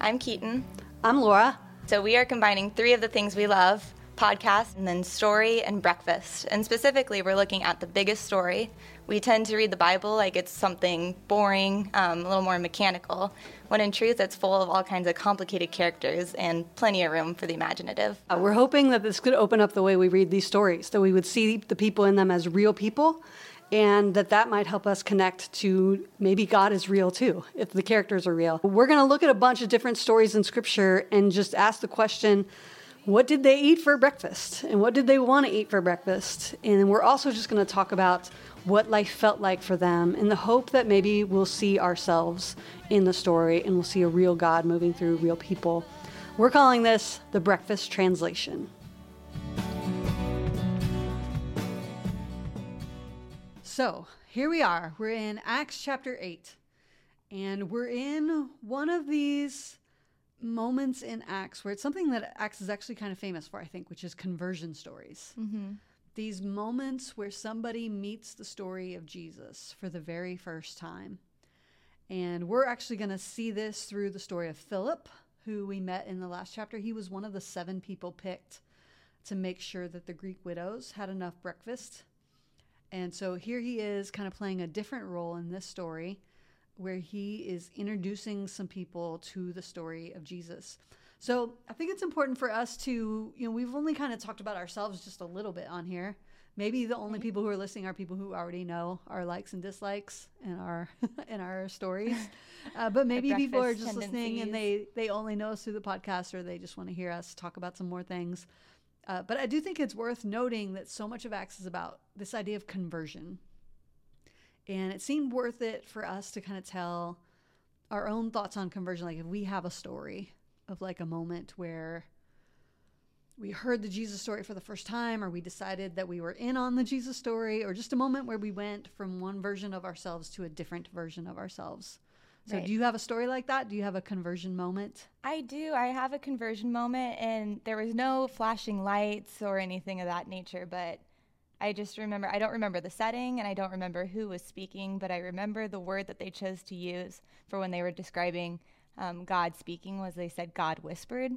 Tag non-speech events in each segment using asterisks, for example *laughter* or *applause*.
I'm Keaton. I'm Laura. So we are combining three of the things we love podcast, and then story and breakfast. And specifically, we're looking at the biggest story. We tend to read the Bible like it's something boring, um, a little more mechanical, when in truth, it's full of all kinds of complicated characters and plenty of room for the imaginative. Uh, we're hoping that this could open up the way we read these stories, that we would see the people in them as real people and that that might help us connect to maybe God is real too, if the characters are real. We're going to look at a bunch of different stories in Scripture and just ask the question what did they eat for breakfast? And what did they want to eat for breakfast? And we're also just going to talk about what life felt like for them in the hope that maybe we'll see ourselves in the story and we'll see a real God moving through real people. We're calling this the Breakfast Translation. So here we are. We're in Acts chapter 8. And we're in one of these moments in Acts where it's something that Acts is actually kind of famous for, I think, which is conversion stories. Mm-hmm. These moments where somebody meets the story of Jesus for the very first time. And we're actually going to see this through the story of Philip, who we met in the last chapter. He was one of the seven people picked to make sure that the Greek widows had enough breakfast and so here he is kind of playing a different role in this story where he is introducing some people to the story of Jesus. So I think it's important for us to, you know, we've only kind of talked about ourselves just a little bit on here. Maybe the only people who are listening are people who already know our likes and dislikes in our *laughs* in our stories. Uh, but *laughs* maybe people are just tendencies. listening and they they only know us through the podcast or they just want to hear us talk about some more things. Uh, but I do think it's worth noting that so much of Acts is about this idea of conversion. And it seemed worth it for us to kind of tell our own thoughts on conversion. Like if we have a story of like a moment where we heard the Jesus story for the first time, or we decided that we were in on the Jesus story, or just a moment where we went from one version of ourselves to a different version of ourselves. So, right. do you have a story like that? Do you have a conversion moment? I do. I have a conversion moment, and there was no flashing lights or anything of that nature, but I just remember, I don't remember the setting and I don't remember who was speaking, but I remember the word that they chose to use for when they were describing um, God speaking was they said God whispered.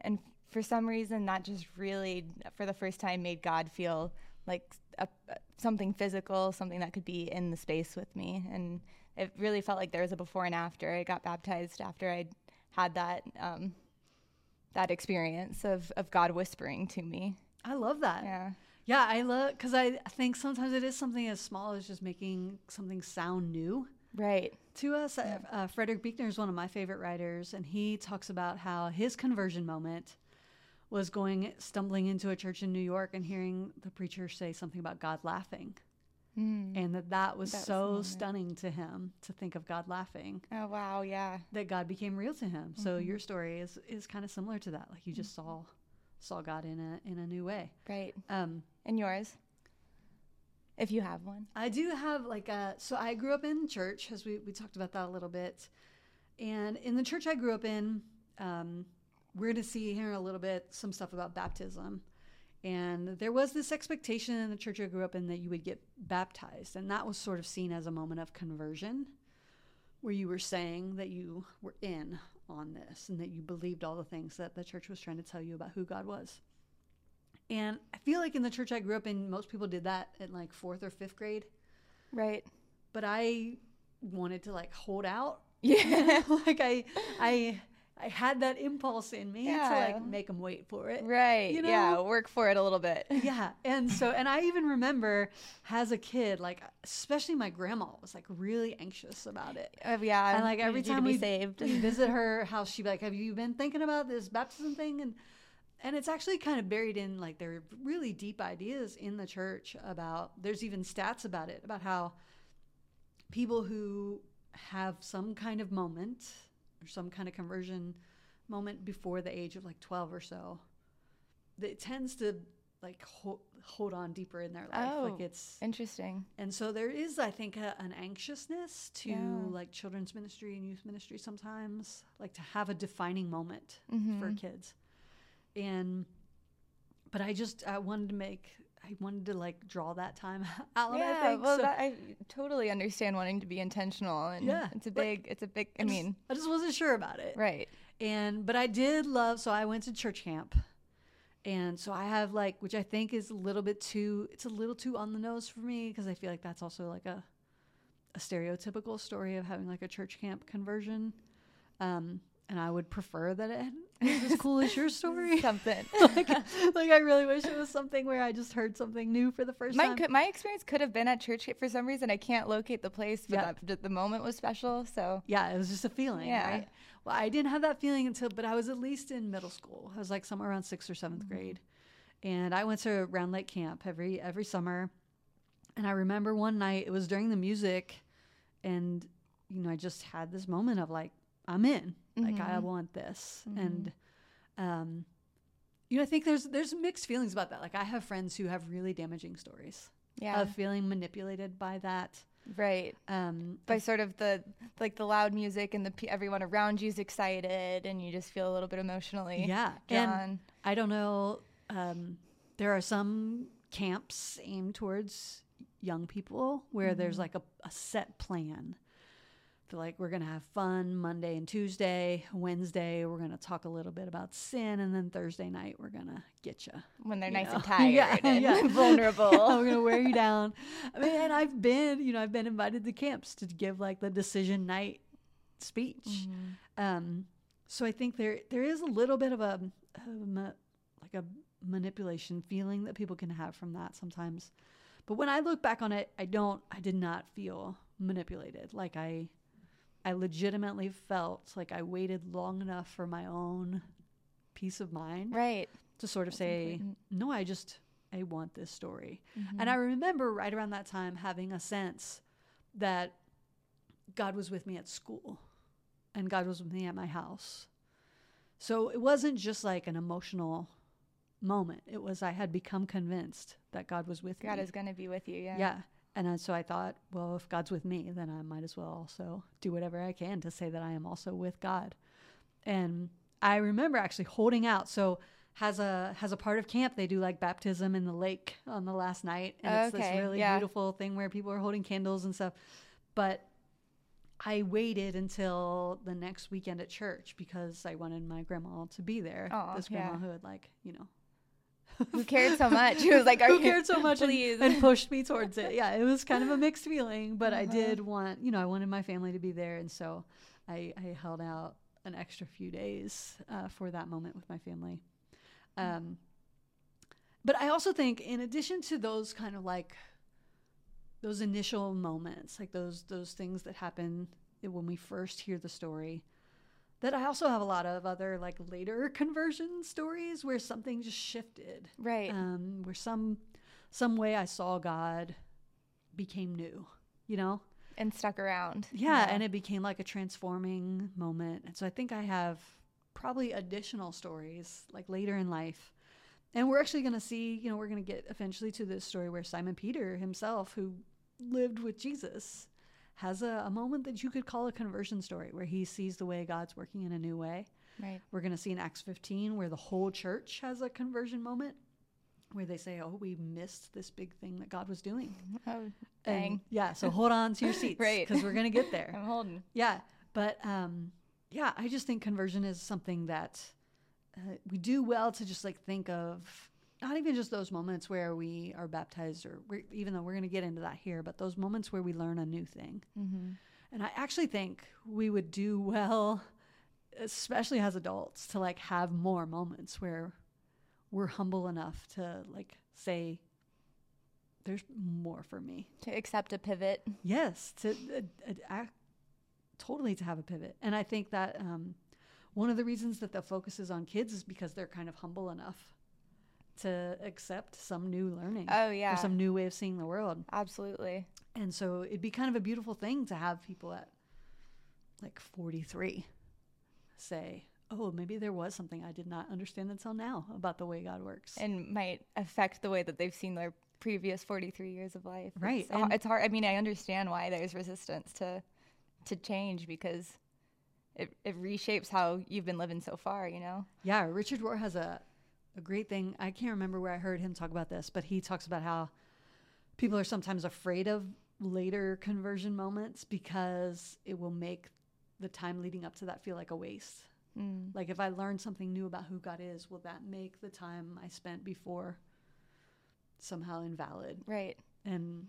And for some reason, that just really, for the first time, made God feel like a, something physical, something that could be in the space with me. And it really felt like there was a before and after. I got baptized after I had that um, that experience of of God whispering to me. I love that. Yeah. Yeah, I love because I think sometimes it is something as small as just making something sound new. Right. To us, yeah. uh, Frederick Buechner is one of my favorite writers, and he talks about how his conversion moment was going stumbling into a church in New York and hearing the preacher say something about God laughing. Mm. And that that was that so was stunning to him to think of God laughing. Oh wow, yeah. That God became real to him. Mm-hmm. So your story is is kind of similar to that. Like you just mm-hmm. saw saw God in a in a new way. Right. Um and yours? If you have one. I do have like a so I grew up in church as we we talked about that a little bit. And in the church I grew up in, um, we're going to see here in a little bit some stuff about baptism. And there was this expectation in the church I grew up in that you would get baptized. And that was sort of seen as a moment of conversion, where you were saying that you were in on this and that you believed all the things that the church was trying to tell you about who God was. And I feel like in the church I grew up in, most people did that in like fourth or fifth grade. Right. But I wanted to like hold out. Yeah. *laughs* like I, I, I had that impulse in me yeah. to like make them wait for it. Right. You know? Yeah. Work for it a little bit. *laughs* yeah. And so, and I even remember as a kid, like, especially my grandma was like really anxious about it. Uh, yeah. And like every time we saved, we *laughs* visit her house, she'd be like, have you been thinking about this baptism thing? And, and it's actually kind of buried in like there are really deep ideas in the church about, there's even stats about it, about how people who have some kind of moment or some kind of conversion moment before the age of like 12 or so it tends to like hold, hold on deeper in their life oh, like it's interesting and so there is i think a, an anxiousness to yeah. like children's ministry and youth ministry sometimes like to have a defining moment mm-hmm. for kids and but i just i wanted to make I wanted to like draw that time *laughs* out. I yeah, think. well, So that, I totally understand wanting to be intentional, and Yeah, it's a big, it's a big. I just- mean, I just wasn't sure about it. right? And but I did love. So I went to church camp, and so I have like, which I think is a little bit too. It's a little too on the nose for me because I feel like that's also like a a stereotypical story of having like a church camp conversion. Um, and I would prefer that it as cool as your *laughs* story. Something. *laughs* like, *laughs* like I really wish it was something where I just heard something new for the first Mine time. could, my experience could have been at church for some reason. I can't locate the place, but Yeah. that, the moment was special. So yeah, it was just a feeling, Yeah. right? Well, I didn't have that feeling until, but I was at least in middle school. I was like somewhere around sixth or 7th Mm-hmm. grade, and I went to Round Lake Camp every every summer. And I remember one night it was during the music, and you know I just had this moment of like I'm in, like I Mhm. want this, Mhm. and um, you know I think there's there's mixed feelings about that. Like I have friends who have really damaging stories yeah, of feeling manipulated by that. right. Um, By sort of the like the loud music and the everyone around you's excited, and you just feel a little bit emotionally yeah, and. I don't know. Um, there are some camps aimed towards young people where there's Mm-hmm. like a, a set plan. They're like, we're going to have fun Monday and Tuesday. Wednesday, we're going to talk a little bit about sin. And then Thursday night, we're going to get you. when they're you nice know. and *laughs* tired Yeah, and yeah. *laughs* vulnerable. *laughs* I'm going to wear you down. I mean, and I've been, you know, I've been invited to camps to give like the decision night speech. Mhm. Um, so I think there there is a little bit of a, a like a manipulation feeling that people can have from that sometimes. But when I look back on it, I don't. I did not feel manipulated. Like I, I legitimately felt like I waited long enough for my own peace of mind Right. to sort of That's say, important. no, I just I want this story. Mhm. And I remember right around that time having a sense that God was with me at school and God was with me at my house. So it wasn't just like an emotional moment. It was I had become convinced that God was with God me. God is going to be with you. Yeah. yeah. And so I thought, well, if God's with me, then I might as well also do whatever I can to say that I am also with God. And I remember actually holding out. So has a has a part of camp they do like baptism in the lake on the last night, and it's this really yeah. beautiful thing where people are holding candles and stuff. But I waited until the next weekend at church because I wanted my grandma to be there. Aw, this grandma yeah. who had like you know Who cared so much? He was like, who cared so much and, Please. and pushed *laughs* me towards it. Yeah, it was kind of a mixed feeling, but I Uh-huh. did want, you know, I wanted my family to be there, and so I, I held out an extra few days uh, for that moment with my family. Um, but I also think, in addition to those kind of like those initial moments, like those those things that happen when we first hear the story, that I also have a lot of other like later *laughs* conversion stories where something just shifted right. um, where some some way I saw God became new, you know? and stuck around. Yeah, and it became like a transforming moment. And so I think I have probably additional stories like later in life. And we're actually going to see, you know, we're going to get eventually to this story where Simon Peter himself, who lived with Jesus, has a, a moment that you could call a conversion story where he sees the way God's working in a new way. right. We're going to see in Acts 15 where the whole church has a conversion moment where they say, Oh, we missed this big thing that God was doing. *laughs* Oh, And dang. yeah, so hold on to your *laughs* seats Right. because we're going to get there. *laughs* I'm holding. Yeah, but um, yeah, I just think conversion is something that uh, we do well to just like think of. Not even just those moments where we are baptized, or we're, even though we're going to get into that here, but those moments where we learn a new thing. Mm-hmm. And I actually think we would do well, especially as adults, to like have more moments where we're humble enough to like say, "There's more for me." To accept a pivot. Yes, to uh, uh, act, totally to have a pivot. And I think that um, one of the reasons that the focus is on kids is because they're kind of humble enough to accept some new learning Oh, yeah. or some new way of seeing the world. Absolutely. And so it'd be kind of a beautiful thing to have people at like 43 say, oh, maybe there was something I did not understand until now about the way God works. And might affect the way that they've seen their previous 43 years of life. Right, It's, and- it's hard. I mean, I understand why there's resistance to to change because it, it reshapes how you've been living so far, you know? yeah, Richard Rohr has a a great thing. I can't remember where I heard him talk about this, but he talks about how people are sometimes afraid of later conversion moments because it will make the time leading up to that feel like a waste. Mm. Like if I learn something new about who God is, will that make the time I spent before somehow invalid? Right. And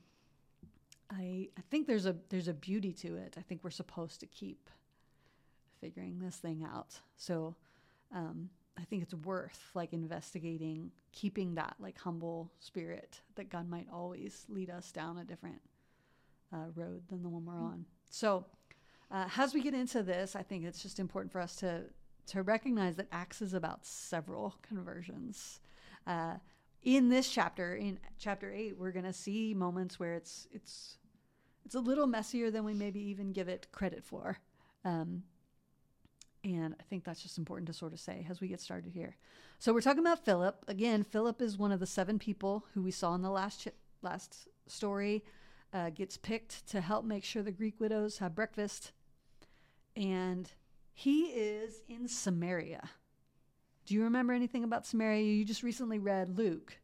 I I think there's a there's a beauty to it. I think we're supposed to keep figuring this thing out. So um, I think it's worth like investigating, keeping that like humble spirit that God might always lead us down a different uh, road than the one we're on. So uh, as we get into this, I think it's just important for us to to recognize that Acts is about several conversions. Uh, in this chapter, in chapter eight, we're going to see moments where it's it's it's a little messier than we maybe even give it credit for. Um, and I think that's just important to sort of say as we get started here. So we're talking about Philip again. Philip is one of the seven people who we saw in the last ch- last story. Uh, gets picked to help make sure the Greek widows have breakfast, and he is in Samaria. Do you remember anything about Samaria? You just recently read Luke.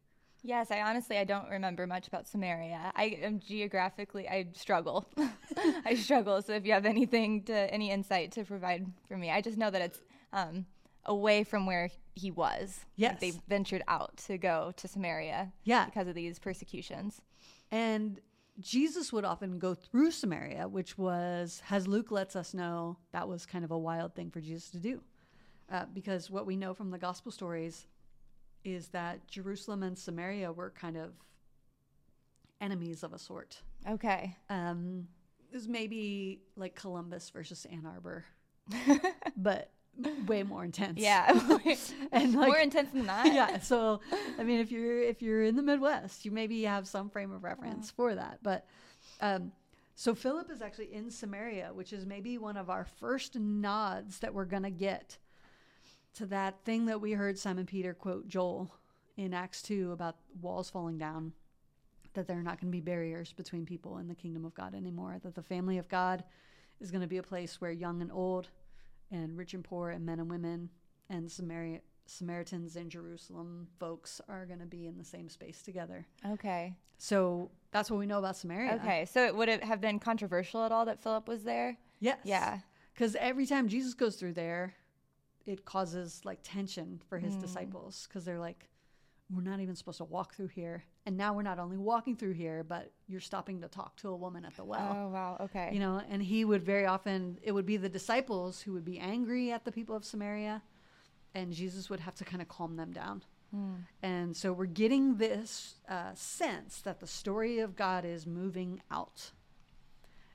Yes, I honestly I don't remember much about Samaria. I am geographically I struggle. *laughs* I struggle. So if you have anything to any insight to provide for me, I just know that it's um, away from where he was. Like, Yes. they ventured out to go to Samaria. Yeah. because of these persecutions. And Jesus would often go through Samaria, which was, as Luke lets us know, that was kind of a wild thing for Jesus to do. Uh, because what we know from the gospel stories is that Jerusalem and Samaria were kind of enemies of a sort. Okay. Um, it was maybe like Columbus versus Ann Arbor, *laughs* but way more intense. Yeah. *laughs* *laughs* and like, More intense than that. yeah so i mean if you're if you're in the midwest you maybe have some frame of reference for that but um so philip is actually in samaria which is maybe one of our first nods that we're gonna get to that thing that we heard simon peter quote joel in acts 2 about walls falling down that there are not going to be barriers between people in the kingdom of god anymore that the family of god is going to be a place where young and old and rich and poor and men and women and Samaria, Samaritans and Jerusalem folks are going to be in the same space together. Okay. So that's what we know about Samaria. Okay. So it would it have been controversial at all that Philip was there? Yes. Yeah. Because every time Jesus goes through there, it causes like tension for his Mm. disciples because they're like, we're not even supposed to walk through here. And now we're not only walking through here, but you're stopping to talk to a woman at the well. oh wow. Okay. You know, and he would very often, it would be the disciples who would be angry at the people of Samaria, and Jesus would have to kind of calm them down. Hmm. And so we're getting this uh, sense that the story of God is moving out.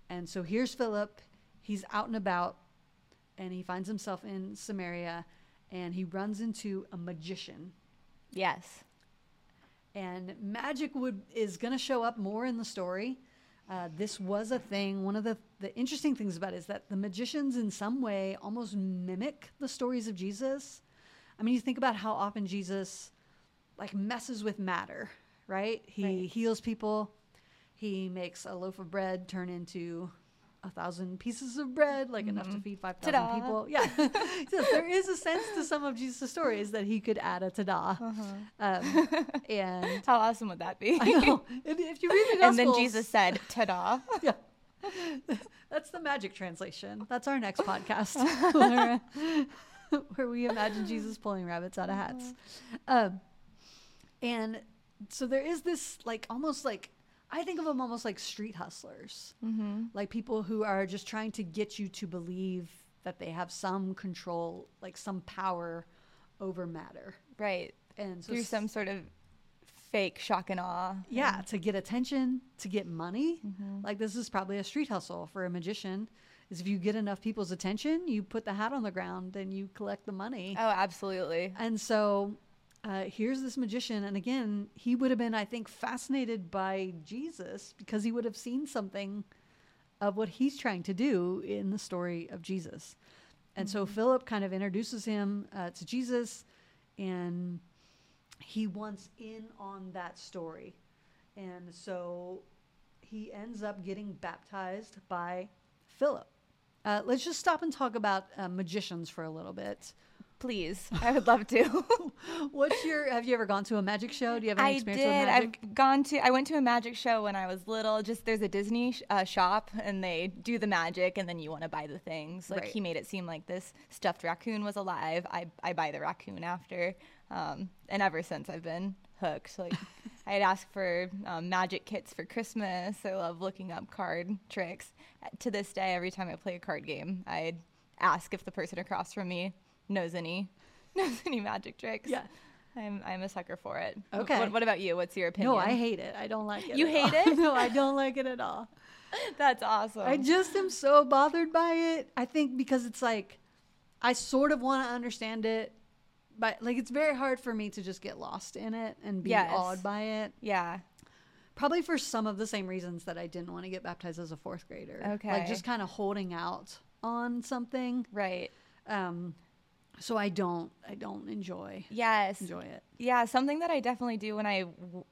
And so here's Philip. He's out and about, and he finds himself in Samaria, and he runs into a magician. Yes. And magic would is going to show up more in the story. Uh, this was a thing. One of the, the interesting things about it is that the magicians, in some way, almost mimic the stories of Jesus. I mean, you think about how often Jesus like messes with matter, right? He Right. heals people. He makes a loaf of bread turn into a thousand pieces of bread, like enough to feed five thousand people. Yeah, *laughs* so there is a sense to some of Jesus' stories that he could add a ta-da, um, *laughs* and How awesome would that be? I know. And if you read the and then Jesus said, "Ta-da!" *laughs* yeah. That's the magic translation. That's our next podcast where, where we imagine Jesus pulling rabbits out of hats. Um, and so there is this, like, almost like, I think of them almost like street hustlers, mm-hmm. like people who are just trying to get you to believe that they have some control, like some power over matter. Right. And so Through some sort of fake shock and awe. Yeah, to get attention, to get money. Mm-hmm. Like this is probably a street hustle for a magician. Is if you get enough people's attention, you put the hat on the ground then you collect the money. Oh, absolutely. And so uh, here's this magician, and again, he would have been, I think, fascinated by Jesus because he would have seen something of what he's trying to do in the story of Jesus. And so Philip kind of introduces him uh, to Jesus, and he wants in on that story. And so he ends up getting baptized by Philip. Uh, let's just stop and talk about uh, magicians for a little bit. Please, I would love to. *laughs* What's your? Have you ever gone to a magic show? Do you have any I experience did. with magic? I've gone to. I went to a magic show when I was little. Just there's a Disney sh- uh, shop, and they do the magic, and then you want to buy the things. Like Right. he made it seem like this stuffed raccoon was alive. I I buy the raccoon after, um, and ever since I've been hooked. Like *laughs* I'd ask for um, magic kits for Christmas. I love looking up card tricks. To this day, every time I play a card game, I'd ask if the person across from me knows any *laughs* knows any magic tricks. Yeah. I'm I'm a sucker for it. Okay. What, what about you? What's your opinion? No, I hate it. I don't like it. You at hate all. it? *laughs* no, I don't like it at all. *laughs* That's awesome. I just am so bothered by it. I think because it's like I sort of want to understand it, but like it's very hard for me to just get lost in it and be Yes. awed by it. yeah. Probably for some of the same reasons that I didn't want to get baptized as a fourth grader. Okay. Like just kind of holding out on something. Right. Um so I don't I don't enjoy Yes. enjoy it. Yeah. Something that I definitely do when I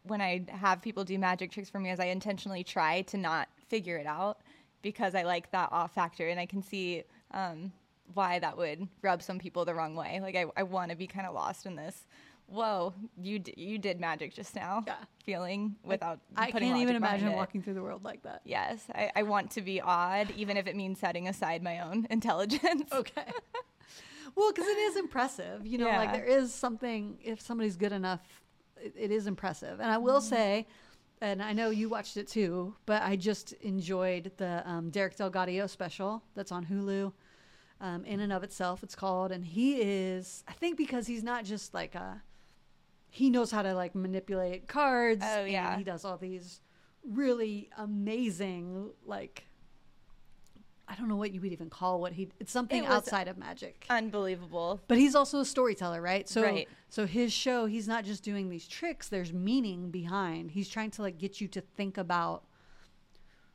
when I have people do magic tricks for me is I intentionally try to not figure it out because I like that off factor and I can see um, why that would rub some people the wrong way. Like I, I want to be kind of lost in this. Whoa, you d- you did magic just now. Yeah. Feeling without. I putting can't even imagine walking through the world like that. Yes, I, I want to be odd, even if it means setting aside my own intelligence. Okay. *laughs* well, because it is impressive. You know, like there is something, if somebody's good enough, it, it is impressive. And I will Mm-hmm. say, and I know you watched it too, but I just enjoyed the um, Derek DelGaudio special that's on Hulu. Um, in and of itself, it's called. And he is, I think, because he's not just like a, he knows how to like manipulate cards. Oh, yeah. he does all these really amazing, like, I don't know what you would even call what he. It's something It outside of magic. Unbelievable. But he's also a storyteller, right? So Right. so his show, he's not just doing these tricks, there's meaning behind. He's trying to like get you to think about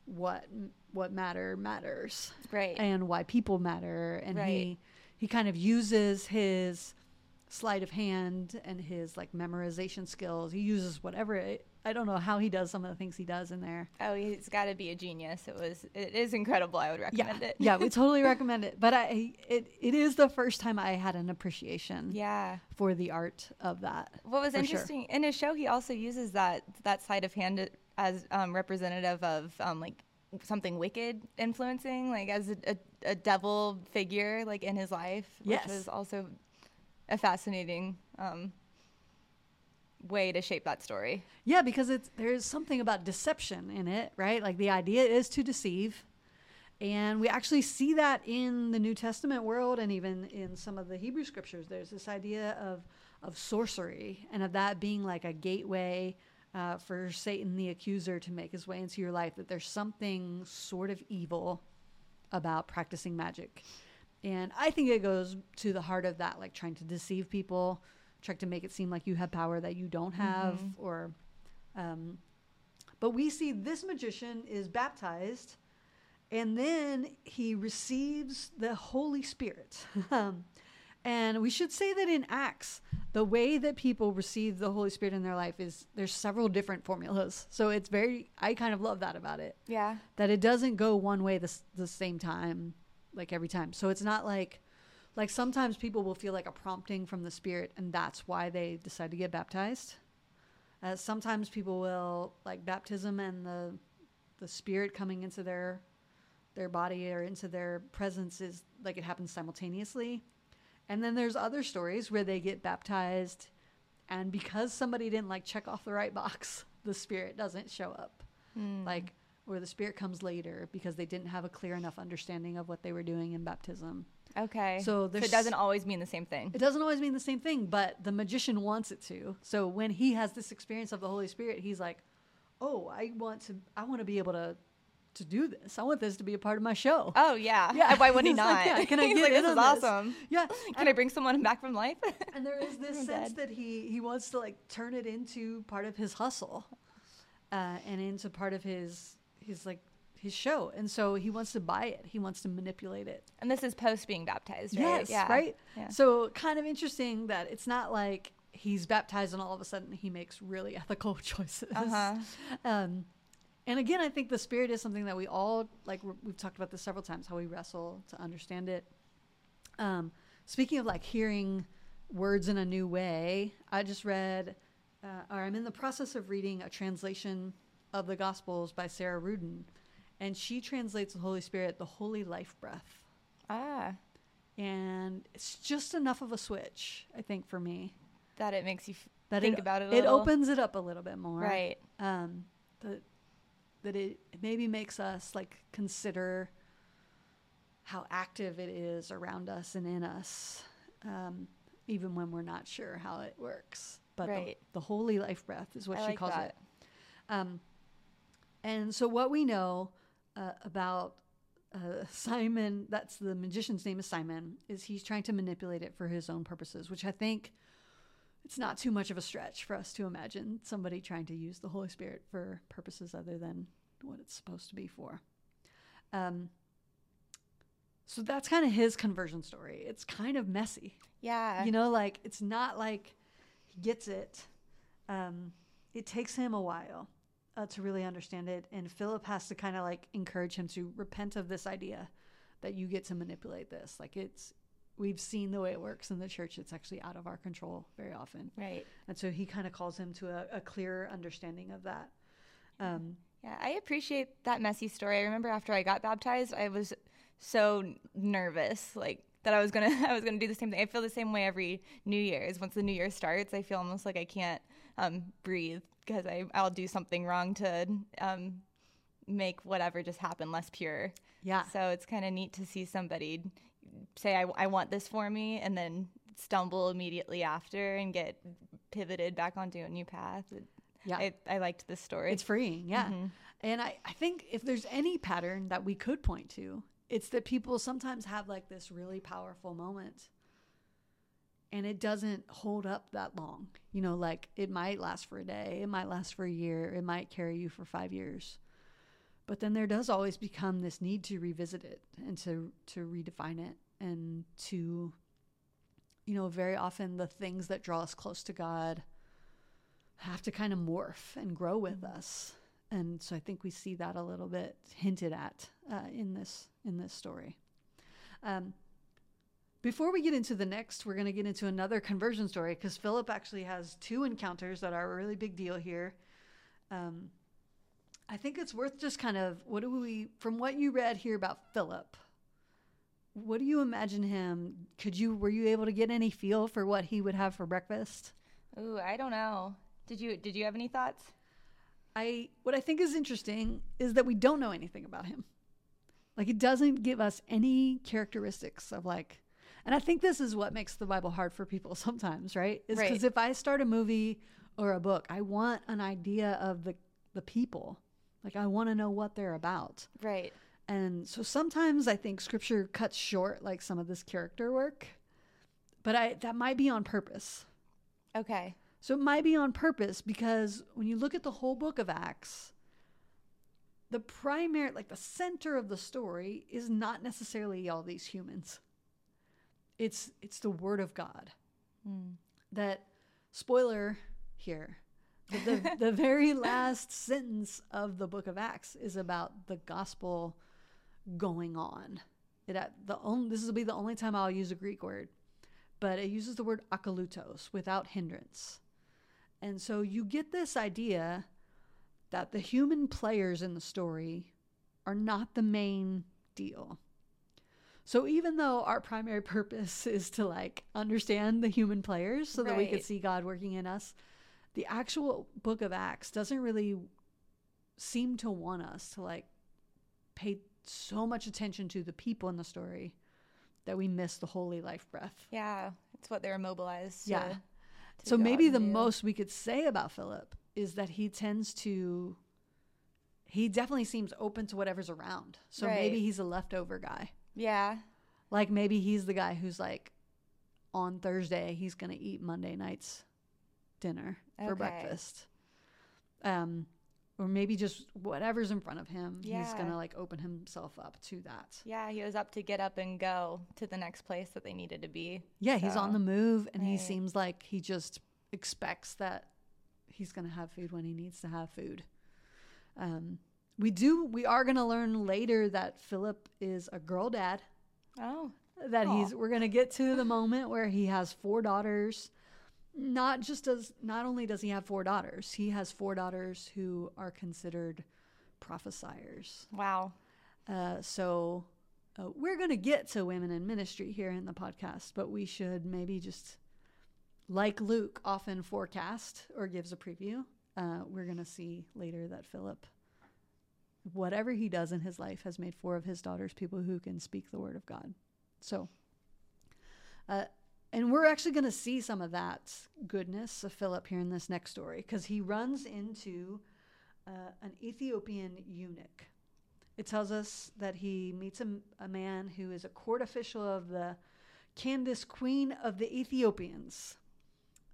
what what matter matters Right. and why people matter and Right. he he kind of uses his sleight of hand and his like memorization skills. He uses whatever it, I don't know how he does some of the things he does in there. Oh, he's got to be a genius. It was. It is incredible. I would recommend yeah, it. yeah, we totally *laughs* recommend it. But I, it, it is the first time I had an appreciation Yeah. for the art of that. What was for sure. interesting in his show, he also uses that that sleight of hand as um, representative of um, like something wicked influencing, like as a, a, a devil figure, like in his life, Yes. which was also a fascinating um, way to shape that story. Yeah, because it's there's something about deception in it, right? Like the idea is to deceive. And we actually see that in the New Testament world and even in some of the Hebrew scriptures. There's this idea of of sorcery and of that being like a gateway uh, for Satan the accuser to make his way into your life. That there's something sort of evil about practicing magic. And I think it goes to the heart of that, like trying to deceive people, trying to make it seem like you have power that you don't have, or. Um, but we see this magician is baptized, and then he receives the Holy Spirit. *laughs* and we should say that in Acts, the way that people receive the Holy Spirit in their life is there's several different formulas. So it's very, I kind of love that about it Yeah. that it doesn't go one way the, the same time like every time so it's not like like sometimes people will feel like a prompting from the spirit and that's why they decide to get baptized. Uh, sometimes people will like baptism and the the spirit coming into their their body or into their presence is like it happens simultaneously. And then there's other stories where they get baptized and because somebody didn't like check off the right box *laughs* the spirit doesn't show up. Mm. like or the spirit comes later because they didn't have a clear enough understanding of what they were doing in baptism Okay. So so it doesn't always mean the same thing. it doesn't always mean the same thing but the magician wants it to so when he has this experience of the holy spirit he's like oh i want to i want to be able to to do this i want this to be a part of my show Oh yeah. Yeah. Why would *laughs* he not? like, yeah, can *laughs* I get like, in this is on this?" awesome. yeah *laughs* Can I bring someone back from life? and there is this I'm sense dead. that he he wants to like turn it into part of his hustle uh, and into part of his his like his show and so he wants to buy it he wants to manipulate it and this is post being baptized, right? yes yeah. right Yeah. so kind of interesting that it's not like he's baptized and all of a sudden he makes really *laughs* ethical choices Uh-huh. um, and again i think the spirit is something that we all like we've talked about this several times how we wrestle to understand it um, speaking of like hearing words in a new way, I just read, uh, or I'm in the process of reading a translation of the Gospels by Sarah Ruden, and she translates the Holy Spirit the holy life breath. Ah, And it's just enough of a switch, I think, for me. that it makes you f- That think it, about it a it opens it up a little bit more. right. um, that that it maybe makes us like consider how active it is around us and in us, um, even when we're not sure how it works. But the- the, holy life breath is what I she like calls that. it. Um, and so what we know uh, about uh, Simon, that's the magician's name is Simon, is he's trying to manipulate it for his own purposes, which I think it's not too much of a stretch for us to imagine somebody trying to use the Holy Spirit for purposes other than what it's supposed to be for. Um, so that's kind of his conversion story. It's kind of messy. Yeah. You know, like it's not like he gets it. Um, it takes him a while uh, to really understand it, and Philip has to kind of like encourage him to repent of this idea that you get to manipulate this. Like it's, we've seen the way it works in the church. It's actually out of our control very often, right. and so he kind of calls him to a, a clearer understanding of that. Um, Yeah, I appreciate that messy story. I remember after I got baptized, I was so nervous, like that I was gonna *laughs* I was gonna do the same thing. I feel the same way every New Year's. Once the New Year starts, I feel almost like I can't um, breathe because I I'll do something wrong to um, make whatever just happen less pure. yeah, So it's kind of neat to see somebody say I, I want this for me and then stumble immediately after and get pivoted back onto a new path. It- yeah. I, I liked this story. It's freeing, yeah. Mhm. And I, I think if there's any pattern that we could point to, it's that people sometimes have like this really powerful moment and it doesn't hold up that long. You know, like it might last for a day, it might last for a year, it might carry you for five years. But then there does always become this need to revisit it and to to redefine it and to you know, very often the things that draw us close to God have to kind of morph and grow with us and so I think we see that a little bit hinted at uh, in this in this story. Um, before we get into the next, we're going to get into another conversion story because Philip actually has two encounters that are a really big deal here. Um, I think it's worth just kind of what do we from what you read here about Philip. What do you imagine him? Could you were you able to get any feel for what he would have for breakfast? Ooh, I don't know. Did you did you have any thoughts? I what I think is interesting is that we don't know anything about him. Like it doesn't give us any characteristics of like and I think this is what makes the Bible hard for people *laughs* sometimes, right? Is Right. because if I start a movie or a book, I want an idea of the the people. Like I want to know what they're about. Right. And so sometimes I think scripture cuts short like some of this character work. But I that might be on purpose. Okay. So it might be on purpose because when you look at the whole book of Acts, the primary, like the center of the story, is not necessarily all these humans. It's it's the Word of God. Hmm. That spoiler here, the, the, *laughs* the very last sentence of the book of Acts is about the gospel going on. It the only this will be the only time I'll use a Greek word, but it uses the word akalutos without hindrance. And so you get this idea that the human players in the story are not the main deal. So even though our primary *laughs* purpose is to like understand the human players so that we could see God working in us, the actual book of Acts doesn't really seem to want us to like pay so much attention to the people in the story that we miss the holy life breath. Yeah, it's what they're mobilized. Yeah. To, to So maybe the do. most we could say about Philip is that he tends to he definitely seems open to whatever's around. So maybe he's a leftover guy. Yeah. Like maybe he's the guy who's like on Thursday he's going to eat Monday night's dinner for breakfast. Um or maybe just whatever's in front of him, he's going to like open himself up to that. Yeah, he was up to get up and go to the next place that they needed to be. Yeah, he's on the move and he seems like he just expects that he's going to have food when he needs to have food. Um, we do we are going to learn later that Philip is a girl dad. Oh, that Aw. he's we're going to get to the moment where he has four daughters. Not just as not only does he have four daughters, he has four daughters who are considered prophesiers. Wow. Uh, so uh, we're going to get to women in ministry here in the podcast, but we should maybe just, like Luke often forecast or gives a preview, uh, we're going to see later that Philip, whatever he does in his life, has made four of his daughters people who can speak the word of God. So, uh, and we're actually going to see some of that goodness of Philip here in this next story because he runs into uh, an Ethiopian eunuch. It tells us that he meets a, a man who is a court official of the Candace, queen of the Ethiopians.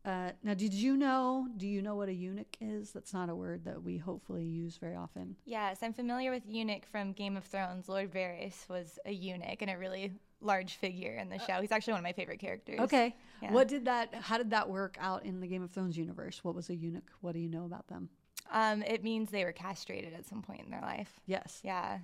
Uh, now, did you know? Do you know what a eunuch is? That's not a word that we hopefully use very often. Yes, I'm familiar with eunuch from Game of Thrones. Lord Varys was a eunuch and a really large figure in the show. He's actually one of my favorite characters. Okay. Yeah. What did that? How did that work out in the Game of Thrones universe? What was a eunuch? What do you know about them? Um, it means they were castrated at some point in their life. Yes. Yeah.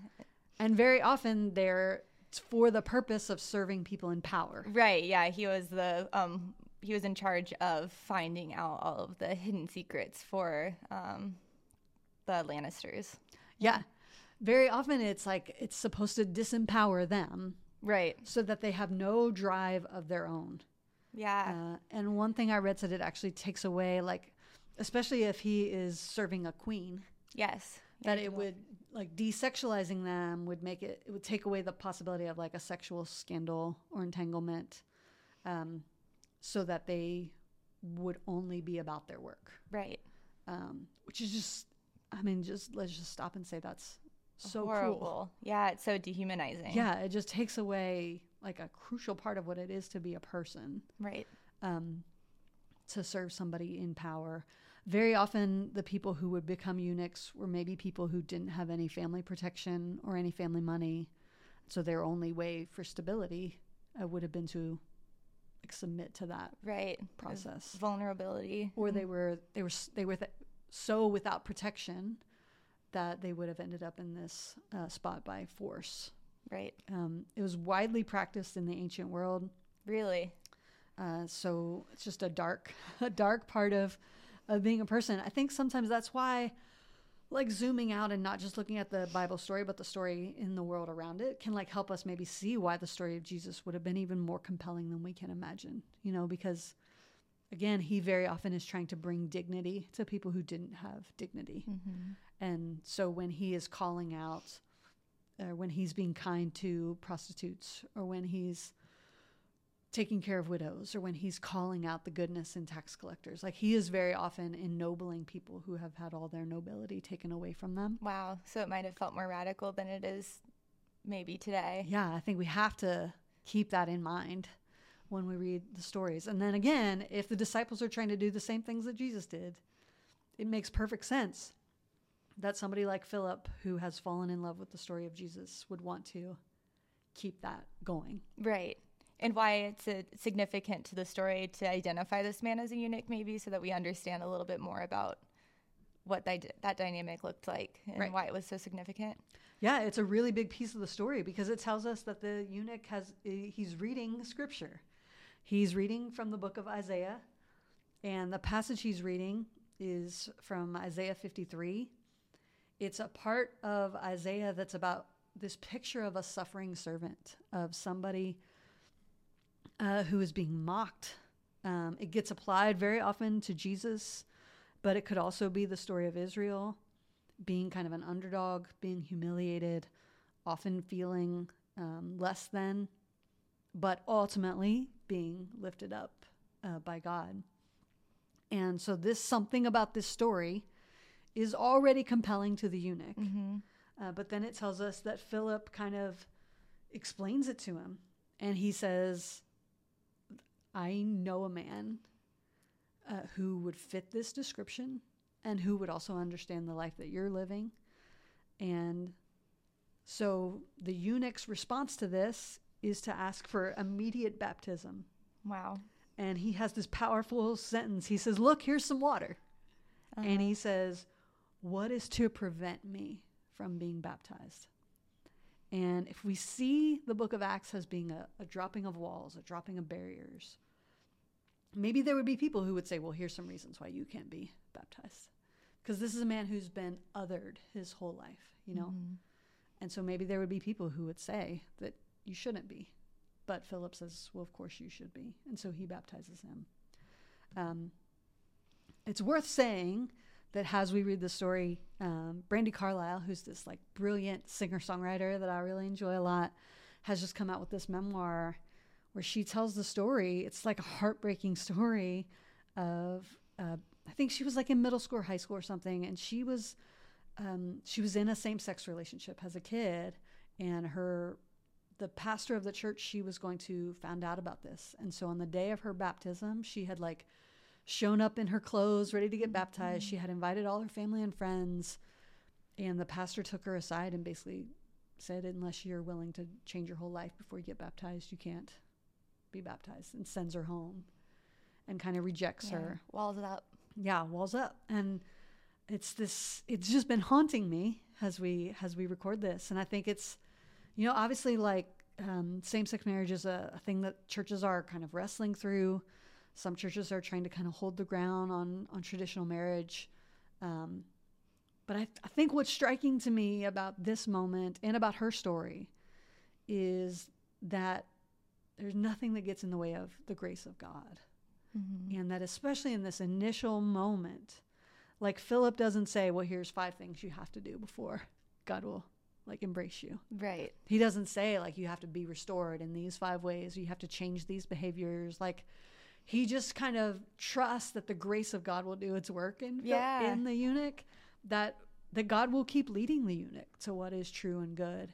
And very often they're for the purpose of serving people in power. Right. Yeah. He was the um he was in charge of finding out all of the hidden secrets for um the Lannisters. Yeah. Very often it's like it's supposed to disempower them Right. so that they have no drive of their own. Yeah. Uh, and one thing I read said it actually takes away, like, especially if he is serving a queen, yes. that Yeah, it would, like, desexualizing them would make it, it would take away the possibility of, like, a sexual scandal or entanglement um, so that they would only be about their work, Right. um, which is just, I mean, just let's just stop and say that's so Horrible. cruel. Yeah, it's so dehumanizing. Yeah, it just takes away, like, a crucial part of what it is to be a person. Right. um, to serve somebody in power. Very often, the people who would become eunuchs were maybe people who didn't have any family protection or any family money. So their only way for stability uh, would have been to like, submit to that Right. process. Vulnerability. Or they were they were they were th- so without protection that they would have ended up in this uh, spot by force. Right. Um, it was widely practiced in the ancient world. Really. Uh, so it's just a dark, *laughs* a dark part of, of being a person. I think sometimes that's why, like zooming out and not just looking at the Bible story, but the story in the world around it can like help us maybe see why the story of Jesus would have been even more compelling than we can imagine. You know, because again, he very often is trying to bring dignity to people who didn't have dignity. Mm-hmm. And so when he is calling out, or when he's being kind to prostitutes, or when he's taking care of widows, or when he's calling out the goodness in tax collectors, like he is very often ennobling people who have had all their nobility taken away from them. Wow. So it might have felt more radical than it is maybe today. Yeah, I think we have to keep that in mind when we read the stories. And then again, if the disciples are trying to do the same things that Jesus did, it makes perfect sense that somebody like Philip, who has fallen in love with the story of Jesus, would want to keep that going. Right. And why it's uh significant to the story to identify this man as a eunuch, maybe, so that we understand a little bit more about what that, that dynamic looked like and Right. why it was so significant. Yeah, it's a really big piece of the story because it tells us that the eunuch has he's reading scripture. He's reading from the book of Isaiah, and the passage he's reading is from Isaiah 53. It's a part of Isaiah that's about this picture of a suffering servant, of somebody uh, who is being mocked. Um, it gets applied very often to Jesus, but it could also be the story of Israel being kind of an underdog, being humiliated, often feeling um, less than, but ultimately being lifted up uh, by God. And so, this something about this story is already compelling to the eunuch. Mm-hmm. Uh, but then it tells us that Philip kind of explains it to him. And he says, I know a man uh, who would fit this description and who would also understand the life that you're living. And so the eunuch's response to this is to ask for immediate baptism. Wow. And he has this powerful sentence. He says, Look, here's some water. And he says, What is to prevent me from being baptized? And if we see the book of Acts as being a, a dropping of walls, a dropping of barriers, maybe there would be people who would say, well, here's some reasons why you can't be baptized. Because this is a man who's been othered his whole life, you know? Mhm. And so maybe there would be people who would say that you shouldn't be. But Philip says, well, of course you should be. And so he baptizes him. Um, it's worth saying that as we read the story, um, Brandi Carlile, who's this like brilliant singer songwriter that I really enjoy a lot, has just come out with this memoir where she tells the story. It's like a heartbreaking story of, uh, I think she was like in middle school or high school or something, and she was um, she was in a same sex relationship as a kid, and her the pastor of the church she was going to found out about this, and so on the day of her baptism, she had like shown up in her clothes, ready to get baptized. She had invited all her family and friends, and the pastor took her aside and basically said, "Unless you're willing to change your whole life before you get baptized, you can't be baptized," and sends her home, and kind of rejects Yeah. her Walls up. yeah walls up and it's this it's just been haunting me as we as we record this and i think it's you know obviously like um, same-sex marriage is a, a thing that churches are kind of wrestling through some churches are trying to kind of hold the ground on on traditional marriage um, but I, I think what's striking to me about this moment and about her story is that there's nothing that gets in the way of the grace of god Mhm. and that especially in this initial moment like philip doesn't say well here's five things you have to do before god will like embrace you Right. he doesn't say like you have to be restored in these five ways you have to change these behaviors like he just kind of trusts that the grace of god will do its work in Yeah. in the eunuch that that god will keep leading the eunuch to what is true and good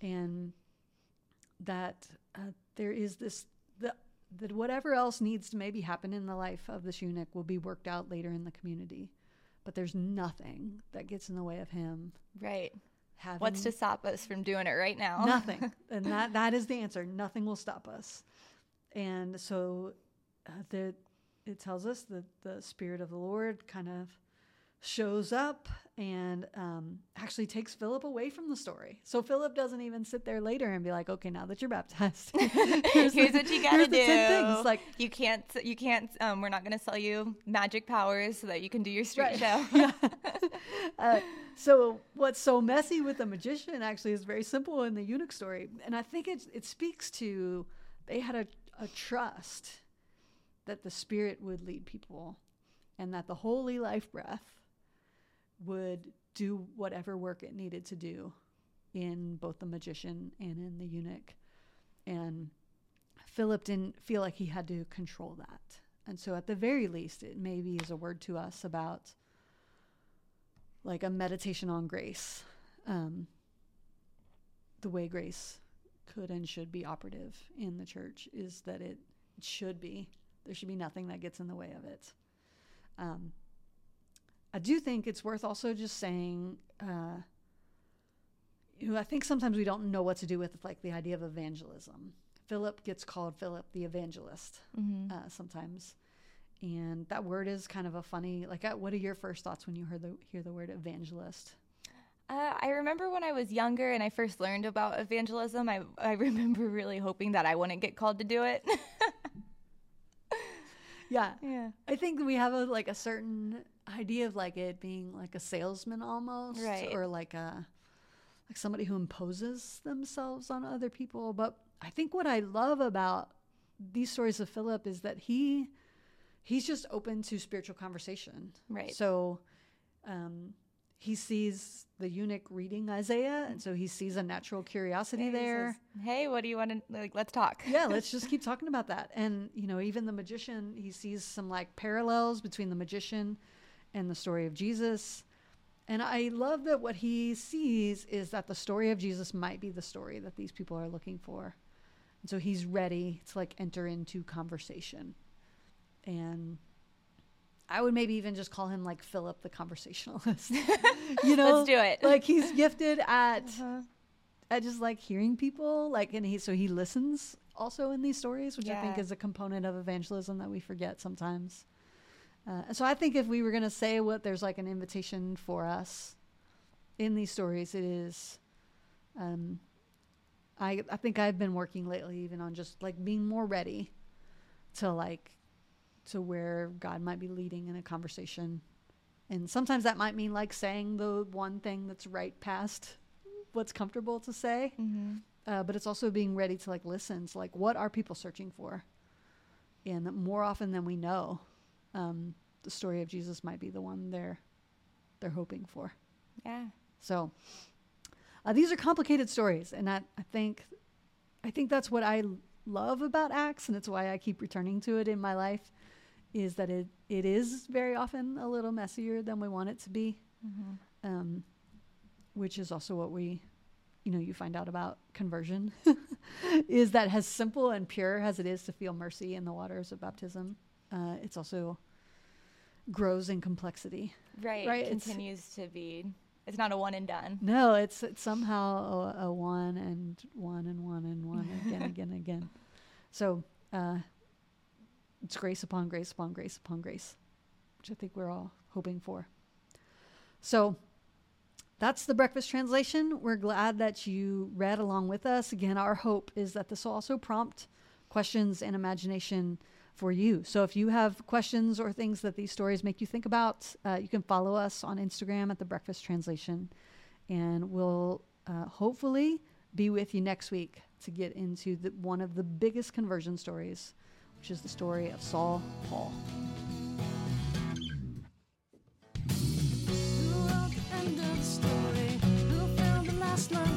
and that uh, there is this the that whatever else needs to maybe happen in the life of this eunuch will be worked out later in the community but there's nothing that gets in the way of him Right. having What's to stop us from doing it right now? nothing *laughs* and that that is the answer nothing will stop us and so uh, the it tells us that the spirit of the lord kind of shows up and um, actually takes philip away from the story so philip doesn't even sit there later and be like okay now that you're baptized *laughs* *laughs* Here's, the- what you gotta here's do. the 10 things like you can't. You can't. Um, we're not gonna sell you magic powers so that you can do your street Right. show. *laughs* uh, so what's so messy with the magician actually is very simple in the eunuch story, and I think it it speaks to they had a, a trust that the spirit would lead people, and that the holy life breath would do whatever work it needed to do in both the magician and in the eunuch, and Philip didn't feel like he had to control that. And so, at the very least, it maybe is a word to us about like a meditation on grace, um, the way grace could and should be operative in the church is that it should be. There should be nothing that gets in the way of it. Um, I do think it's worth also just saying, uh, you know, I think sometimes we don't know what to do with like the idea of evangelism. Philip gets called Philip the evangelist Mhm. uh, sometimes, and that word is kind of a funny. Like, uh, what are your first thoughts when you heard the hear the word evangelist? Uh, I remember when I was younger and I first learned about evangelism. I I *laughs* remember really hoping that I wouldn't get called to do it. *laughs* Yeah, yeah. I think we have a like a certain idea of like it being like a salesman almost, Right. Or like a like somebody who imposes themselves on other people. But I think what I love about these stories of Philip is that he he's just open to spiritual conversation. Right. So um, he sees the eunuch reading Isaiah, and so he sees a natural curiosity He there. says, hey, what do you want to like? Let's talk. yeah, let's *laughs* just keep talking about that. And you know, even the magician, he sees some like parallels between the magician and the story of Jesus. And I love that what he sees is that the story of Jesus might be the story that these people are looking for. And so he's ready to like enter into conversation. And I would maybe even just call him like Philip the conversationalist. *laughs* you know, Let's do it. like he's gifted at *laughs* Uh-huh. at just like hearing people like and he so he listens also in these stories which i think is a component of evangelism that we forget sometimes uh, so i think if we were going to say what there's like an invitation for us in these stories it is um, I I think I've been working lately even on just like being more ready to like to where God might be leading in a conversation. And sometimes that might mean like saying the one thing that's right past what's comfortable to say. Mm-hmm. Uh, but it's also being ready to like listen to like what are people searching for and more often than we know um, the story of jesus might be the one they're they're hoping for Yeah. so uh, these are complicated stories and I, I think i think that's what i love about acts and it's why i keep returning to it in my life is that it it is very often a little messier than we want it to be Mm-hmm. um, which is also what we, you know, you find out about conversion, *laughs* is that as simple and pure as it is to feel mercy in the waters of baptism, uh, it's also grows in complexity. Right. Right, It it's- continues to be. It's not a one and done. No, it's, it's somehow a, a one and one and one and one *laughs* again, again, again. So uh, it's grace upon grace upon grace upon grace, which I think we're all hoping for. So that's the breakfast translation. We're glad that you read along with us. Again, our hope is that this will also prompt questions and imagination for you. So if you have questions or things that these stories make you think about, uh, you can follow us on Instagram at the Breakfast Translation, and we'll uh, hopefully be with you next week to get into the, one of the biggest conversion stories, which is the story of Saul Paul. last.